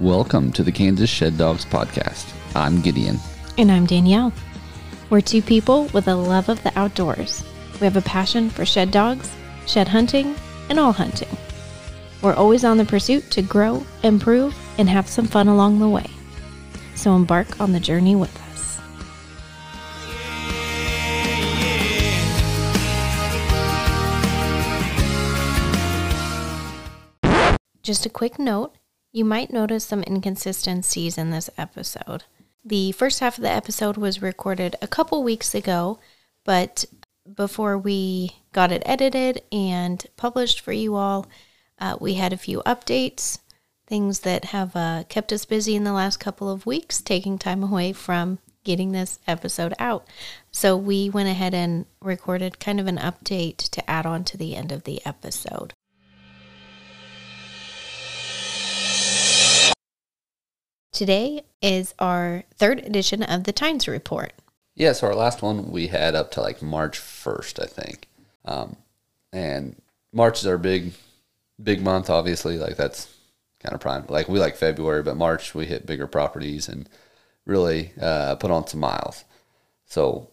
Welcome to the Kansas Shed Dogs Podcast. I'm Gideon. And I'm Danielle. We're two people with a love of the outdoors. We have a passion for shed dogs, shed hunting, and all hunting. We're always on the pursuit to grow, improve, and have some fun along the way. So embark on the journey with us. Just a quick note you might notice some inconsistencies in this episode. The first half of the episode was recorded a couple weeks ago, but before we got it edited and published for you all, uh, we had a few updates, things that have uh, kept us busy in the last couple of weeks, taking time away from getting this episode out. So we went ahead and recorded kind of an update to add on to the end of the episode. Today is our third edition of the Tines Report. Yeah, so our last one we had up to like March 1st, I think. Um, and March is our big, big month, obviously. Like that's kind of prime. Like we like February, but March we hit bigger properties and really uh, put on some miles. So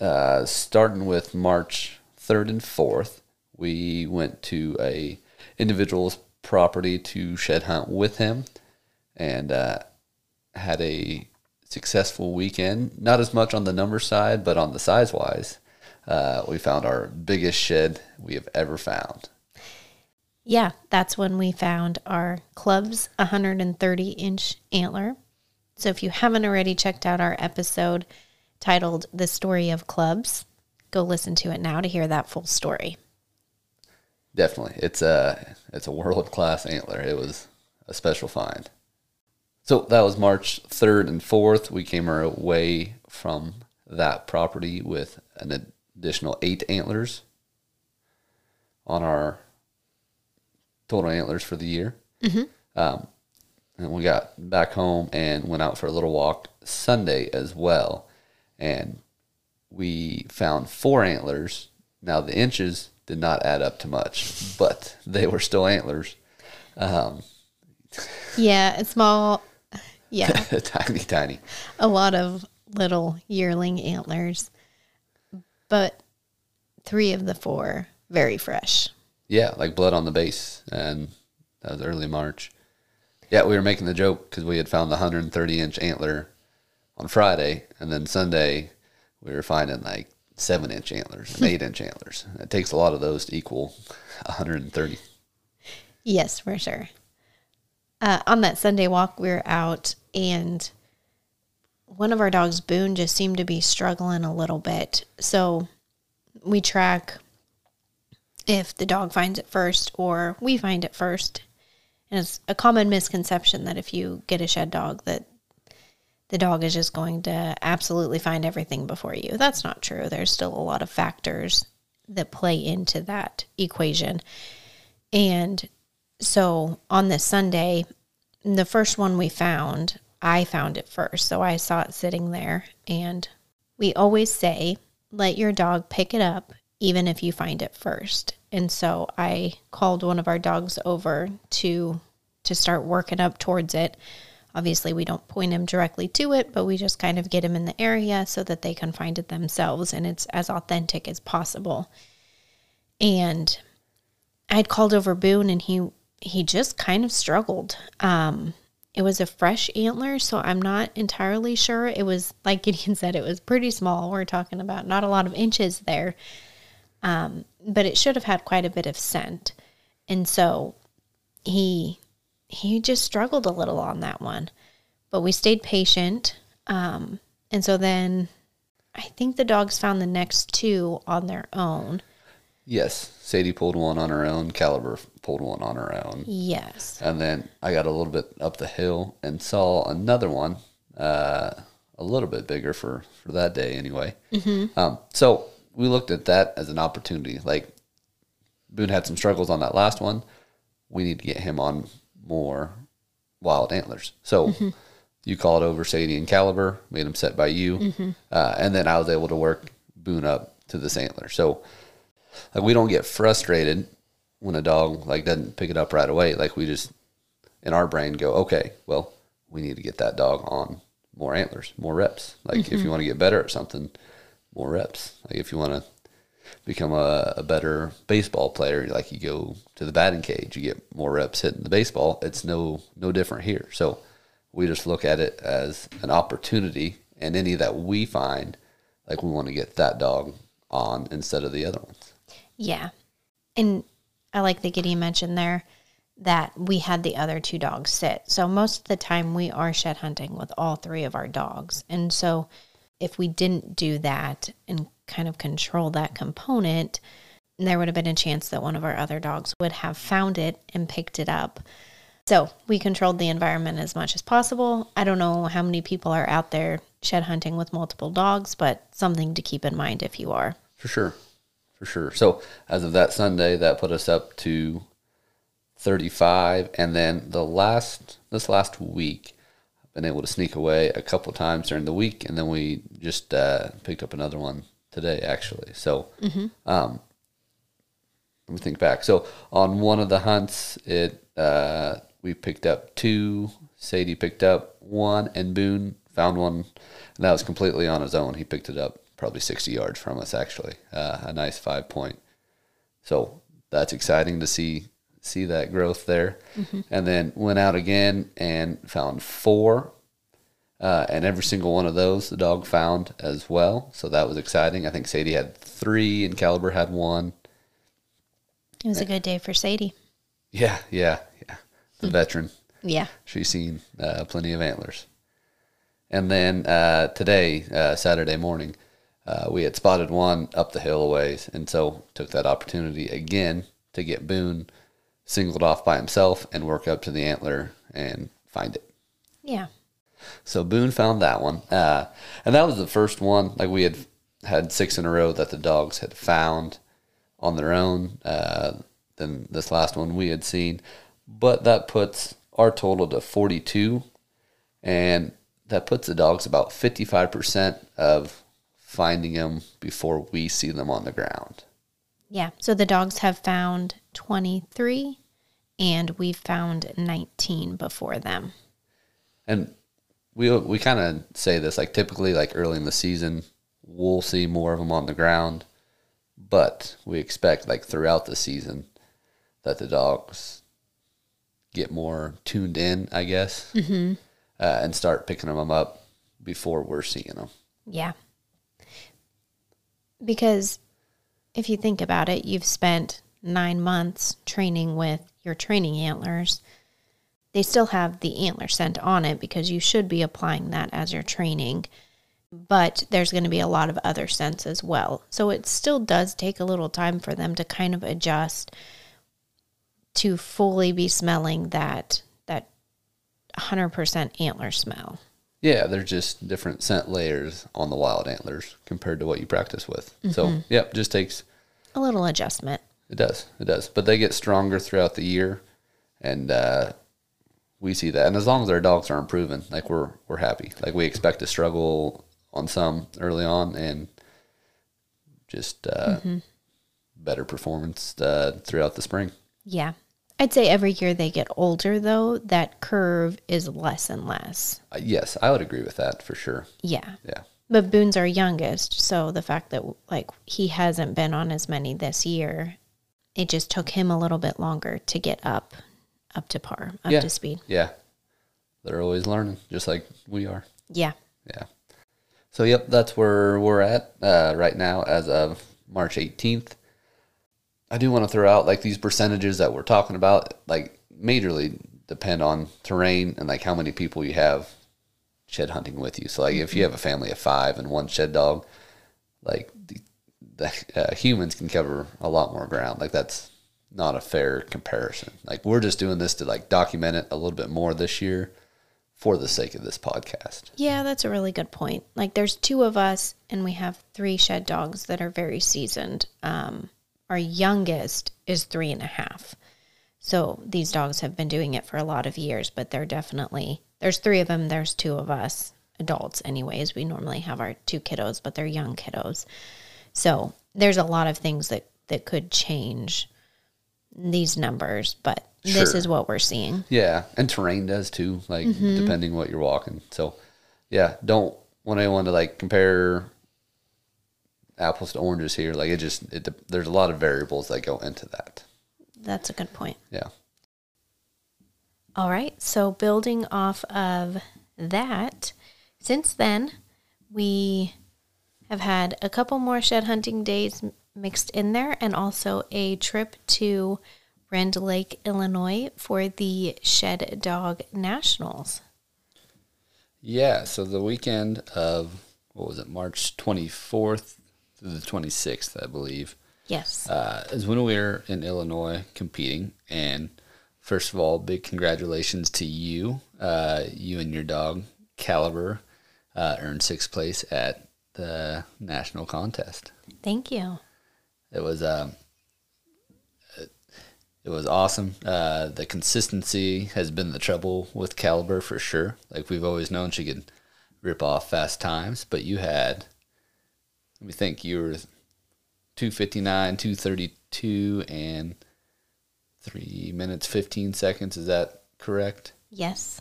uh, starting with March 3rd and 4th, we went to a individual's property to shed hunt with him. And uh, had a successful weekend. Not as much on the number side, but on the size wise, uh, we found our biggest shed we have ever found. Yeah, that's when we found our club's 130 inch antler. So if you haven't already checked out our episode titled The Story of Clubs, go listen to it now to hear that full story. Definitely. It's a it's a world class antler. It was a special find. So that was March 3rd and 4th. We came away from that property with an additional eight antlers on our total antlers for the year. Mm-hmm. Um, and we got back home and went out for a little walk Sunday as well. And we found four antlers. Now, the inches did not add up to much, but they were still antlers. Um, yeah, a small yeah. tiny, tiny. A lot of little yearling antlers, but three of the four very fresh. Yeah, like blood on the base. And that was early March. Yeah, we were making the joke because we had found the 130 inch antler on Friday. And then Sunday, we were finding like seven inch antlers and eight inch antlers. It takes a lot of those to equal 130. Yes, for sure uh, on that Sunday walk, we were out and one of our dogs, Boone, just seemed to be struggling a little bit. So we track if the dog finds it first or we find it first. And it's a common misconception that if you get a shed dog that the dog is just going to absolutely find everything before you. That's not true. There's still a lot of factors that play into that equation. And so on this Sunday, the first one we found, I found it first. So I saw it sitting there. And we always say, let your dog pick it up, even if you find it first. And so I called one of our dogs over to to start working up towards it. Obviously, we don't point him directly to it, but we just kind of get him in the area so that they can find it themselves and it's as authentic as possible. And I'd called over Boone and he he just kind of struggled. Um, it was a fresh antler, so I'm not entirely sure. It was, like Gideon said, it was pretty small. We're talking about not a lot of inches there, um, but it should have had quite a bit of scent. And so he he just struggled a little on that one, but we stayed patient. Um, and so then I think the dogs found the next two on their own. Yes, Sadie pulled one on her own. Caliber pulled one on her own. Yes. And then I got a little bit up the hill and saw another one, uh, a little bit bigger for for that day anyway. Mm-hmm. Um, so we looked at that as an opportunity. Like Boone had some struggles on that last one. We need to get him on more wild antlers. So. Mm-hmm. You called over Sadie and Caliber, made them set by you, mm-hmm. uh, and then I was able to work Boone up to this antler. So like we don't get frustrated when a dog like doesn't pick it up right away. Like we just in our brain go, okay, well, we need to get that dog on more antlers, more reps. Like if you mm-hmm. want to get better at something, more reps. Like if you want to become a, a better baseball player, like you go to the batting cage, you get more reps hitting the baseball. It's no no different here. So we just look at it as an opportunity, and any that we find, like we want to get that dog on instead of the other ones. Yeah. And I like that Gideon mentioned there that we had the other two dogs sit. So most of the time we are shed hunting with all three of our dogs. And so if we didn't do that and kind of control that component, there would have been a chance that one of our other dogs would have found it and picked it up. So we controlled the environment as much as possible. I don't know how many people are out there shed hunting with multiple dogs, but something to keep in mind if you are. For sure. For sure. So as of that Sunday, that put us up to 35. And then the last, this last week, I've been able to sneak away a couple times during the week. And then we just uh, picked up another one today, actually. So, um, let me think back. So on one of the hunts, it, uh, we picked up two. Sadie picked up one, and Boone found one, and that was completely on his own. He picked it up probably 60 yards from us, actually. Uh, a nice five point. So that's exciting to see see that growth there. And then went out again and found four, uh, and every single one of those the dog found as well. So that was exciting. I think Sadie had three, and Caliber had one. It was a good day for Sadie. Yeah, yeah, yeah. The veteran. Yeah. She's seen uh, plenty of antlers. And then uh, today, uh, Saturday morning, uh, we had spotted one up the hill a ways, and so took that opportunity again to get Boone singled off by himself and work up to the antler and find it. Yeah. So Boone found that one, uh, and that was the first one. Like we had had six in a row that the dogs had found on their own. Uh, then this last one we had seen, but that puts our total to forty-two, and that puts the dogs about fifty-five percent of finding them before we see them on the ground. Yeah. So the dogs have found 23 and we've found 19 before them. and we we kind of say this like typically like early in the season we'll see more of them on the ground but we expect like throughout the season that the dogs get more tuned in i guess mm-hmm. uh, and start picking them up before we're seeing them Yeah. Because if you think about it, you've spent nine months training with your training antlers. They still have the antler scent on it because you should be applying that as you're training. But there's going to be a lot of other scents as well. So it still does take a little time for them to kind of adjust to fully be smelling that that 100% antler smell. Yeah they're just different scent layers on the wild antlers compared to what you practice with so yep just takes A little adjustment. It does. It does. But they get stronger throughout the year, and uh, we see that. And as long as our dogs are improving, like we're we're happy. Like we expect to struggle on some early on, and just uh, better performance uh, throughout the spring. Yeah. I'd say every year they get older, though, that curve is less and less. Uh, yes, I would agree with that for sure. Yeah. Yeah. But Boone's our youngest. So the fact that, like, he hasn't been on as many this year, it just took him a little bit longer to get up, up to par, up Yeah. to speed. Yeah, they're always learning, just like we are. Yeah. Yeah. So, yep, that's where we're at uh, right now as of March 18th. I do want to throw out like these percentages that we're talking about, like majorly depend on terrain and like how many people you have shed hunting with you. So, like if you have a family of five and one shed dog, like the, the uh, humans can cover a lot more ground. Like that's not a fair comparison. Like we're just doing this to like document it a little bit more this year for the sake of this podcast. Yeah, that's a really good point. Like, there's two of us, and we have three shed dogs that are very seasoned. Um, our youngest is three and a half. So these dogs have been doing it for a lot of years, but they're definitely, there's three of them, there's two of us, adults, anyways. We normally have our two kiddos, but they're young kiddos. So there's a lot of things that, that could change these numbers, but this is what we're seeing. Yeah, and terrain does too, like mm-hmm. depending what you're walking. So, yeah, don't want anyone to like compare apples to oranges here. Like it just it, there's a lot of variables that go into that. That's a good point. Yeah. All right. So, building off of that, since then, we have had a couple more shed hunting days mixed in there and also a trip to Rend Lake, Illinois for the Shed Dog Nationals. Yeah, so the weekend of what was it, March 24th the 26th, I believe, Yes. uh, is when we were in Illinois competing. And first of all, big congratulations to you. Uh, you and your dog, Caliber, uh, earned sixth place at the national contest. Thank you. It was um, it, it was awesome. Uh, the consistency has been the trouble with Caliber for sure. Like we've always known, she could rip off fast times, but you had. Let me think. You were two fifty nine, two thirty two, and three minutes fifteen seconds. Is that correct? Yes.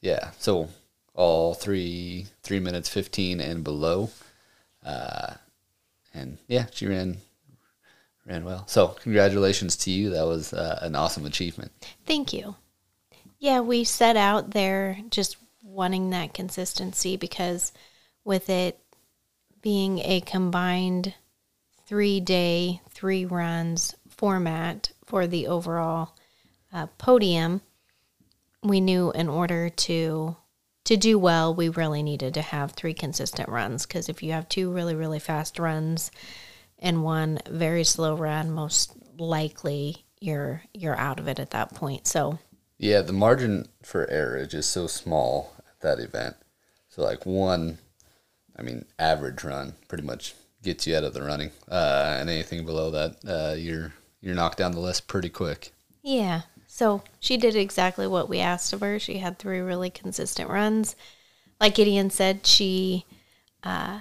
Yeah. So all three three minutes fifteen and below. Uh, and yeah, she ran ran well. So congratulations to you. That was uh, an awesome achievement. Thank you. Yeah, we set out there just wanting that consistency because with it being a combined three day, three runs format for the overall uh, podium, we knew in order to to do well, we really needed to have three consistent runs because if you have two really really fast runs and one very slow run, most likely you're you're out of it at that point. So Yeah, the margin for error is just so small at that event. So like one, I mean, average run pretty much gets you out of the running, uh, and anything below that, uh, you're you're knocked down the list pretty quick. yeah, so she did exactly what we asked of her. She had three really consistent runs. Like Gideon said, she uh,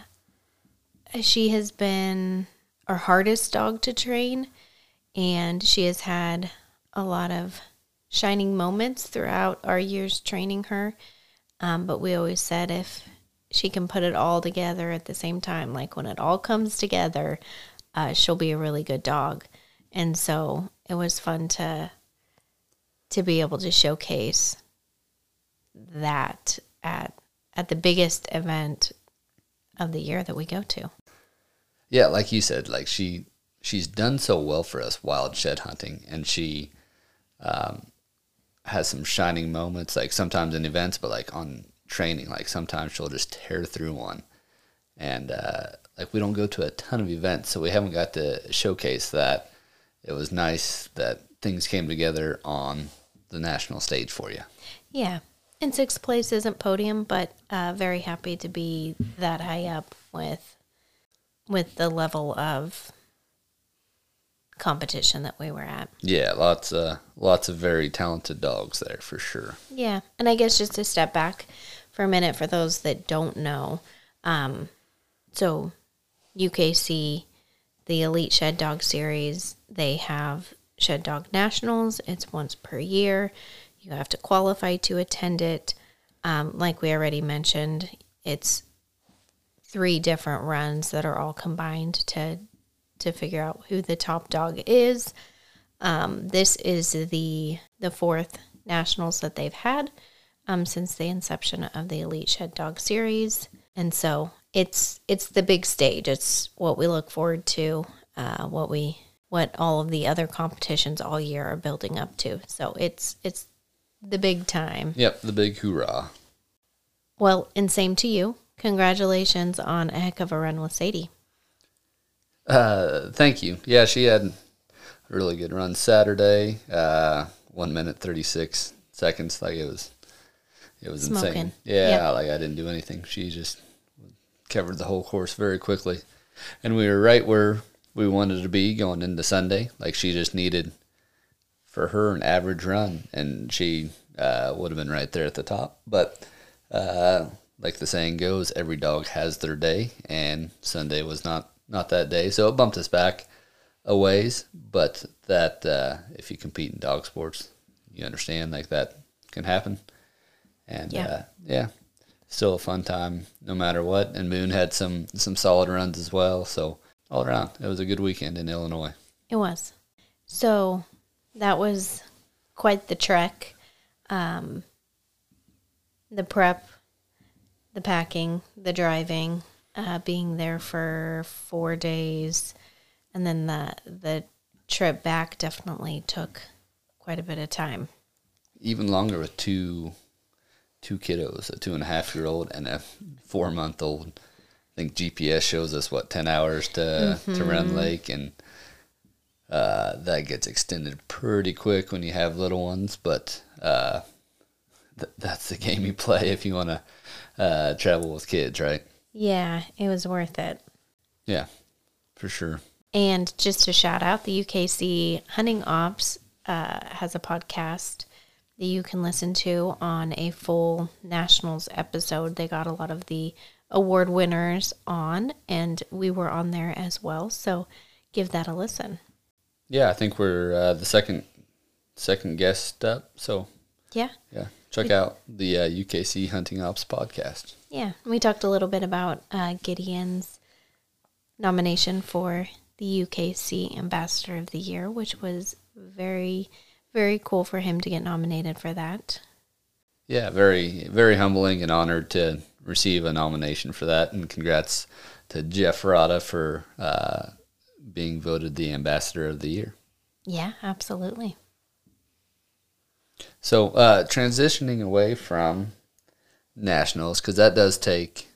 she has been our hardest dog to train, and she has had a lot of shining moments throughout our years training her. Um, but we always said if she can put it all together at the same time, like when it all comes together, uh, she'll be a really good dog. And so it was fun to to be able to showcase that at at the biggest event of the year that we go to. Yeah, like you said, like she she's done so well for us wild shed hunting, and she um, has some shining moments. Like sometimes in events, but like on training, like sometimes she'll just tear through one, and uh, like we don't go to a ton of events, so we haven't got to showcase that. It was nice that things came together on the national stage for you. Yeah. And sixth place isn't podium, but uh, very happy to be that high up with with the level of competition that we were at. Yeah, lots uh lots of very talented dogs there for sure. Yeah, and I guess just to step back for a minute for those that don't know, um, so UKC, the Elite Shed Dog Series, they have Shed Dog Nationals. It's once per year. You have to qualify to attend it. Um, like we already mentioned, it's three different runs that are all combined to to figure out who the top dog is. Um, this is the the fourth nationals that they've had um, since the inception of the Elite Shed Dog series, and so it's it's the big stage. It's what we look forward to, uh, what we what all of the other competitions all year are building up to. So it's it's the big time. Yep, the big hoorah. Well, and same to you. Congratulations on a heck of a run with Sadie. Uh, thank you. Yeah, she had a really good run Saturday. Uh, one minute thirty six seconds. Like it was, it was Smoking. insane. Yeah, like I didn't do anything. She just covered the whole course very quickly, and we were right where we wanted to be going into Sunday. Like she just needed for her an average run, and she uh, would have been right there at the top. But uh, like the saying goes, every dog has their day, and Sunday was not not that day, so it bumped us back a ways, but that uh, if you compete in dog sports, you understand like that can happen. And Yeah. uh, yeah, still a fun time no matter what. And Boone had some some solid runs as well. So all around, it was a good weekend in Illinois. It was. So that was quite the trek. Um, the prep, the packing, the driving, uh, being there for four days, and then the the trip back definitely took quite a bit of time. Even longer with two two kiddos, a two and a half year old and a four month old. I think GPS shows us what ten hours to to Rend Lake, and uh, that gets extended pretty quick when you have little ones. But uh, th- that's the game you play if you want to uh, travel with kids, right? Yeah, it was worth it. Yeah, for sure. And just to shout out, the UKC Hunting Ops uh, has a podcast that you can listen to on a full Nationals episode. They got a lot of the award winners on, and we were on there as well. So give that a listen. Yeah, I think we're uh, the second second guest up. So Yeah. yeah, check out the uh, UKC Hunting Ops podcast. Yeah. We talked a little bit about uh, Gideon's nomination for the UKC Ambassador of the Year, which was very, very cool for him to get nominated for that. Yeah, very very humbling and honored to receive a nomination for that, and congrats to Jeff Rada for uh, being voted the Ambassador of the Year. Yeah, absolutely. So uh, transitioning away from nationals because that does take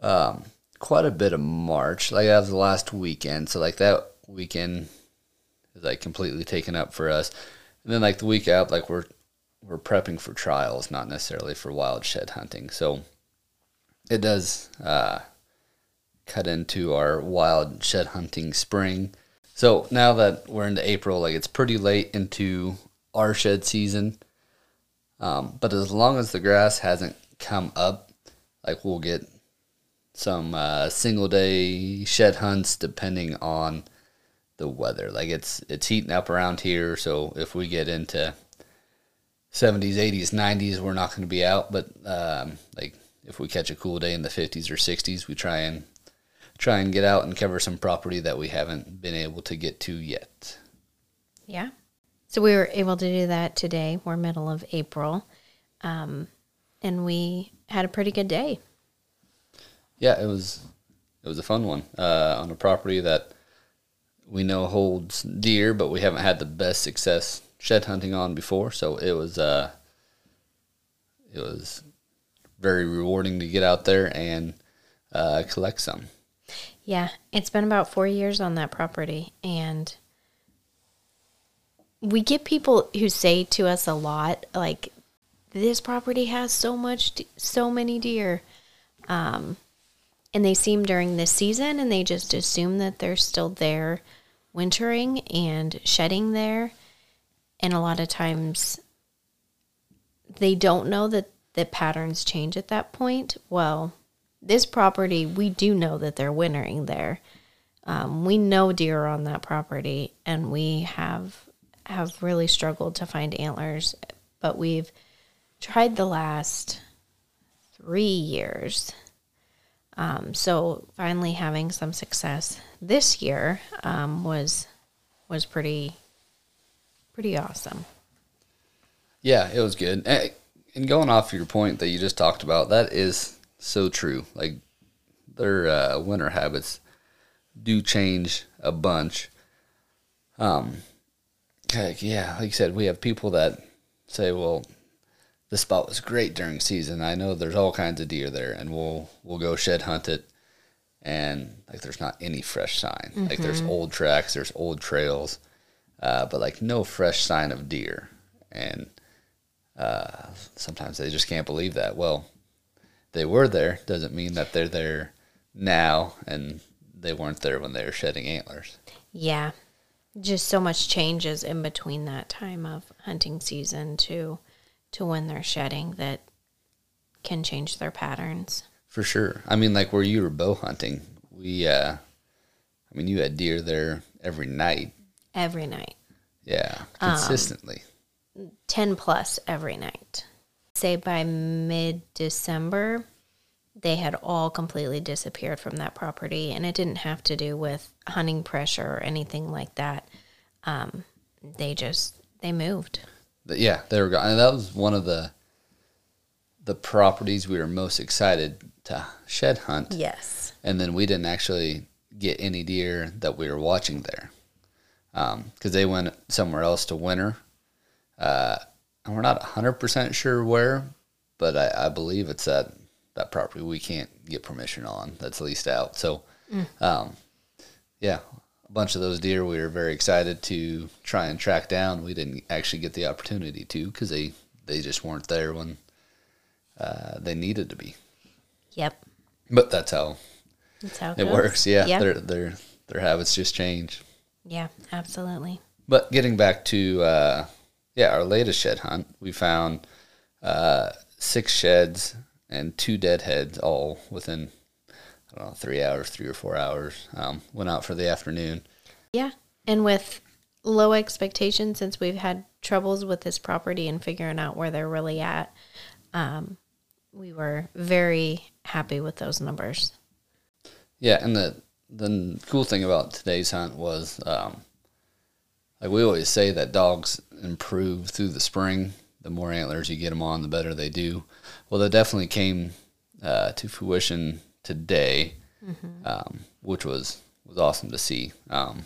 um, quite a bit of March. Like that was the last weekend, so like that weekend is like completely taken up for us. And then like the week out, like we're we're prepping for trials, not necessarily for wild shed hunting. So it does uh, cut into our wild shed hunting spring. So now that we're into April, like it's pretty late into our shed season. Um, but as long as the grass hasn't come up, like we'll get some uh, single day shed hunts depending on the weather. Like it's it's heating up around here, so if we get into 70s, 80s, 90s, we're not going to be out. But um, like if we catch a cool day in the 50s or 60s, we try and try and get out and cover some property that we haven't been able to get to yet. Yeah. So we were able to do that today. We're middle of April. Um, and we had a pretty good day. Yeah, it was it was a fun one uh, on a property that we know holds deer, but we haven't had the best success shed hunting on before. So it was uh, it was very rewarding to get out there and uh, collect some. Yeah, it's been about four years on that property, and we get people who say to us a lot, like, "This property has so much, so many deer," um, and they see 'em during this season, and they just assume that they're still there, wintering and shedding there, and a lot of times they don't know that the patterns change at that point. Well, this property, we do know that they're wintering there. Um, we know deer on that property, and we have have really struggled to find antlers, but we've tried the last three years. Um, so finally having some success this year um, was was pretty pretty awesome. Yeah, it was good. Eh, And going off your point that you just talked about, that is so true. Like their uh, winter habits do change a bunch. Um, like, yeah, like you said, we have people that say, "Well, the spot was great during season. I know there's all kinds of deer there, and we'll we'll go shed hunt it." And like, there's not any fresh sign. Like, there's old tracks, there's old trails, uh, but like no fresh sign of deer. And uh, sometimes they just can't believe that. Well, they were there doesn't mean that they're there now, and they weren't there when they were shedding antlers. Yeah. Just so much changes in between that time of hunting season to to when they're shedding that can change their patterns. For sure. I mean, like where you were bow hunting, we, uh, I mean, you had deer there every night. every night. Yeah, consistently. 10 plus every night. Say by mid December, they had all completely disappeared from that property. And it didn't have to do with hunting pressure or anything like that. Um, they just, they moved. But yeah, they were gone. And that was one of the the properties we were most excited to shed hunt. Yes. and then we didn't actually get any deer that we were watching there because they went somewhere else to winter. Uh, and we're not 100% sure where, but I, I believe it's that, that property we can't get permission on that's leased out. So, um, yeah, a bunch of those deer we were very excited to try and track down. We didn't actually get the opportunity to because they, they just weren't there when uh, they needed to be. Yep. But that's how That's how it, it works. Yeah, Yeah. their their their habits just change. Yeah, absolutely. But getting back to uh, yeah, our latest shed hunt, we found uh, six sheds and two deadheads, all within I don't know three hours, three or four hours. Um, went out for the afternoon. Yeah. And with low expectations, since we've had troubles with this property and figuring out where they're really at, um, we were very happy with those numbers. Yeah, and the the cool thing about today's hunt was, um, like we always say, that dogs improve through the spring. The more antlers you get them on, the better they do. Well, that definitely came uh, to fruition today, um, which was was awesome to see. Um,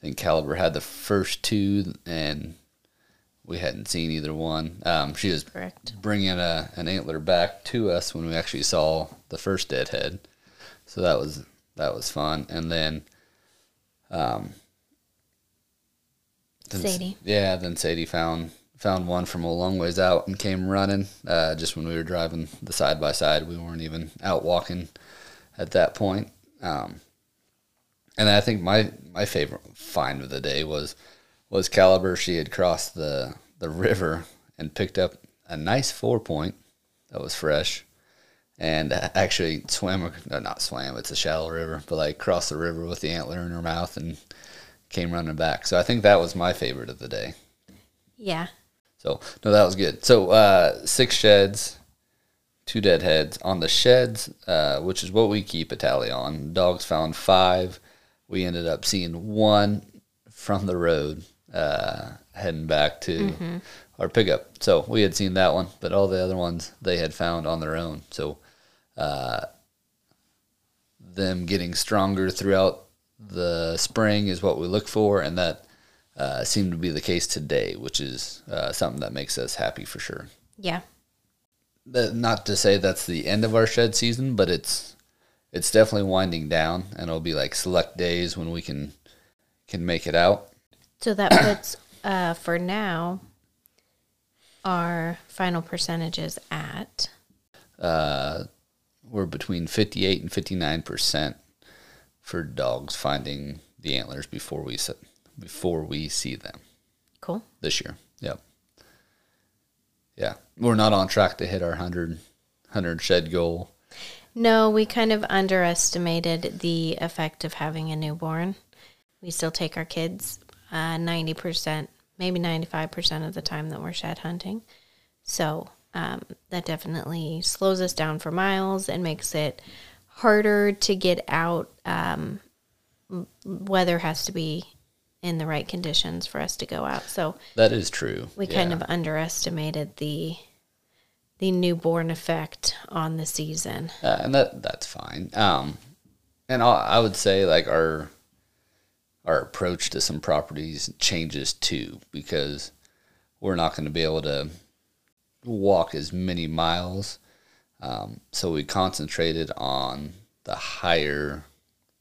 I think Caliber had the first two, and we hadn't seen either one. Um, she was Correct. bringing a, an antler back to us when we actually saw the first deadhead. So that was that was fun. And then, um, then- Sadie. yeah, then Sadie found found one from a long ways out and came running. Uh, just when we were driving the side by side, we weren't even out walking at that point. Um, and I think my my favorite find of the day was was Caliber. She had crossed the the river and picked up a nice four point that was fresh, and actually swam no, not swam. It's a shallow river, but like crossed the river with the antler in her mouth and came running back. So I think that was my favorite of the day. Yeah. So no, that was good. So uh, six sheds, two deadheads on the sheds, uh, which is what we keep a tally on. Dogs found five. We ended up seeing one from the road uh, heading back to our pickup. So we had seen that one, but all the other ones they had found on their own. So uh, them getting stronger throughout the spring is what we look for, and that uh, seemed to be the case today, which is uh, something that makes us happy for sure. Yeah. That, not to say that's the end of our shed season, but it's it's definitely winding down, and it'll be like select days when we can can make it out. So that puts, uh, for now, our final percentages at Uh, we're between fifty eight and fifty nine percent for dogs finding the antlers before we se- before we see them cool. this year. Yep. Yeah, we're not on track to hit our 100, 100 shed goal. No, we kind of underestimated the effect of having a newborn. We still take our kids uh, 90%, maybe 95% of the time that we're shed hunting. So um, that definitely slows us down for miles and makes it harder to get out. Um, weather has to be in the right conditions for us to go out. So That is true. we kind of underestimated the the newborn effect on the season. uh, and that that's fine. Um, and I, I would say like our our approach to some properties changes too because we're not going to be able to walk as many miles. Um, so we concentrated on the higher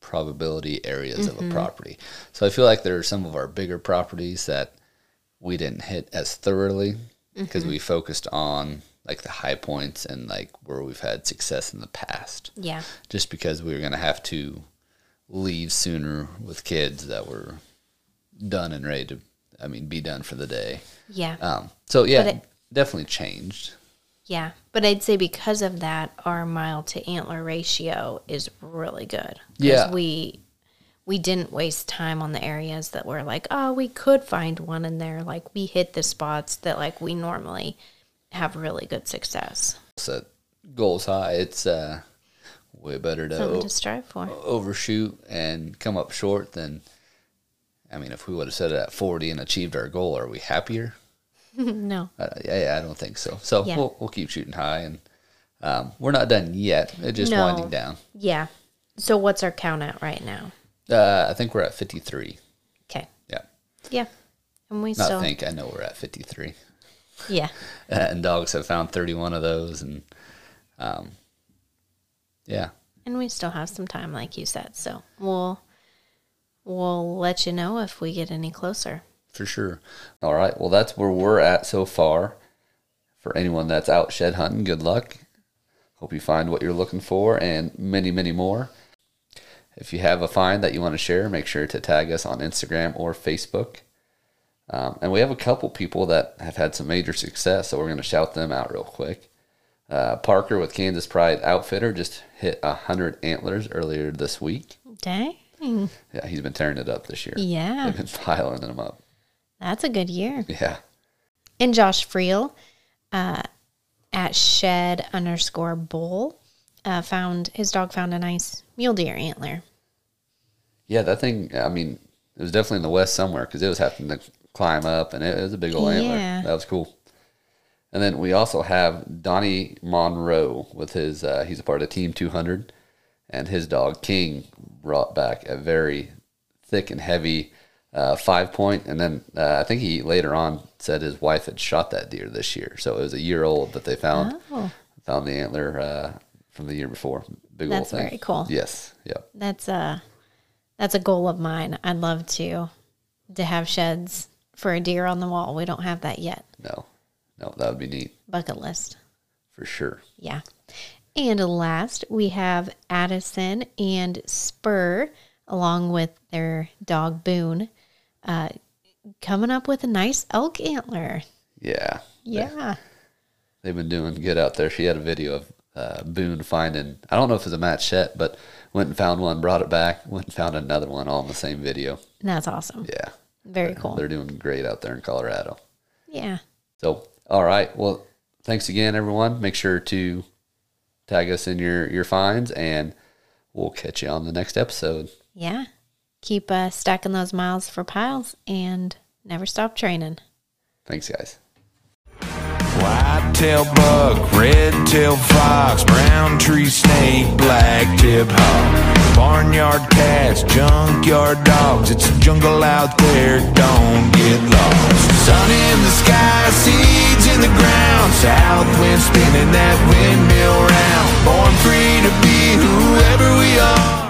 probability areas of a property. So I feel like there are some of our bigger properties that we didn't hit as thoroughly because we focused on like the high points and like where we've had success in the past Yeah. just because we were going to have to leave sooner with kids that were done and ready to i mean be done for the day Yeah. um, so yeah it- definitely changed yeah. But I'd say because of that, our mile to antler ratio is really good. Yeah. We we didn't waste time on the areas that were like, oh, we could find one in there. Like we hit the spots that like we normally have really good success. Set goals high. It's uh, way better to, Something to strive for. overshoot and come up short than. I mean, if we would have set it at 40 and achieved our goal, are we happier? no. Uh, yeah, yeah, I don't think so. So Yeah. we'll, we'll keep shooting high, and um, we're not done yet. It's just No. winding down. Yeah. So what's our count at right now? Uh, I think we're at 53. Okay. Yeah. Yeah. And we Not still think, I know we're at 53. Yeah. And dogs have found 31 of those. And um, yeah, And we still have some time like you said. So we'll we'll let you know if we get any closer. for sure. All right. Well, that's where we're at so far. For anyone that's out shed hunting, good luck. Hope you find what you're looking for and many, many more. If you have a find that you want to share, make sure to tag us on Instagram or Facebook. Um, and we have a couple people that have had some major success, so we're going to shout them out real quick. Uh, Parker with Kansas Pride Outfitter just hit 100 antlers earlier this week. Dang. Yeah, he's been tearing it up this year. Yeah. They've been piling them up. That's a good year. Yeah. And Josh Friel uh, at shed underscore bull uh, found his dog found a nice mule deer antler. Yeah, that thing. I mean, it was definitely in the west somewhere because it was having to climb up, and it, it was a big old Yeah. antler. That was cool. And then we also have Donnie Monroe with his. Uh, he's a part of Team 200, and his dog King brought back a very thick and heavy uh, five point. And then uh, I think he later on said his wife had shot that deer this year, so it was a year old that they found Oh, found the antler uh, from the year before. Big That's old thing. very cool. Yes. Yep. that's a that's a goal of mine. I'd love to to have sheds for a deer on the wall. We don't have that yet. No. No, that would be neat Bucket list. for sure. Yeah. And last, we have Addison and Spur, along with their dog Boone, uh, coming up with a nice elk antler. Yeah. Yeah. They've been doing good out there. She had a video of uh, Boone finding, I don't know if it's a matchette, but went and found one, brought it back, went and found another one all in the same video. That's awesome. Yeah. Very cool. They're doing great out there in Colorado. Yeah. So, all right. Well, thanks again, everyone. Make sure to tag us in your, your finds, and we'll catch you on the next episode. Yeah. Keep uh, stacking those miles for piles and never stop training. Thanks, guys. White-tail buck, red-tail fox, brown tree snake, black-tip hawk. Barnyard cats, junkyard dogs, it's a jungle out there, don't get lost. Sun in the sky, seeds in the ground, south wind spinning that windmill round. Born free to be whoever we are.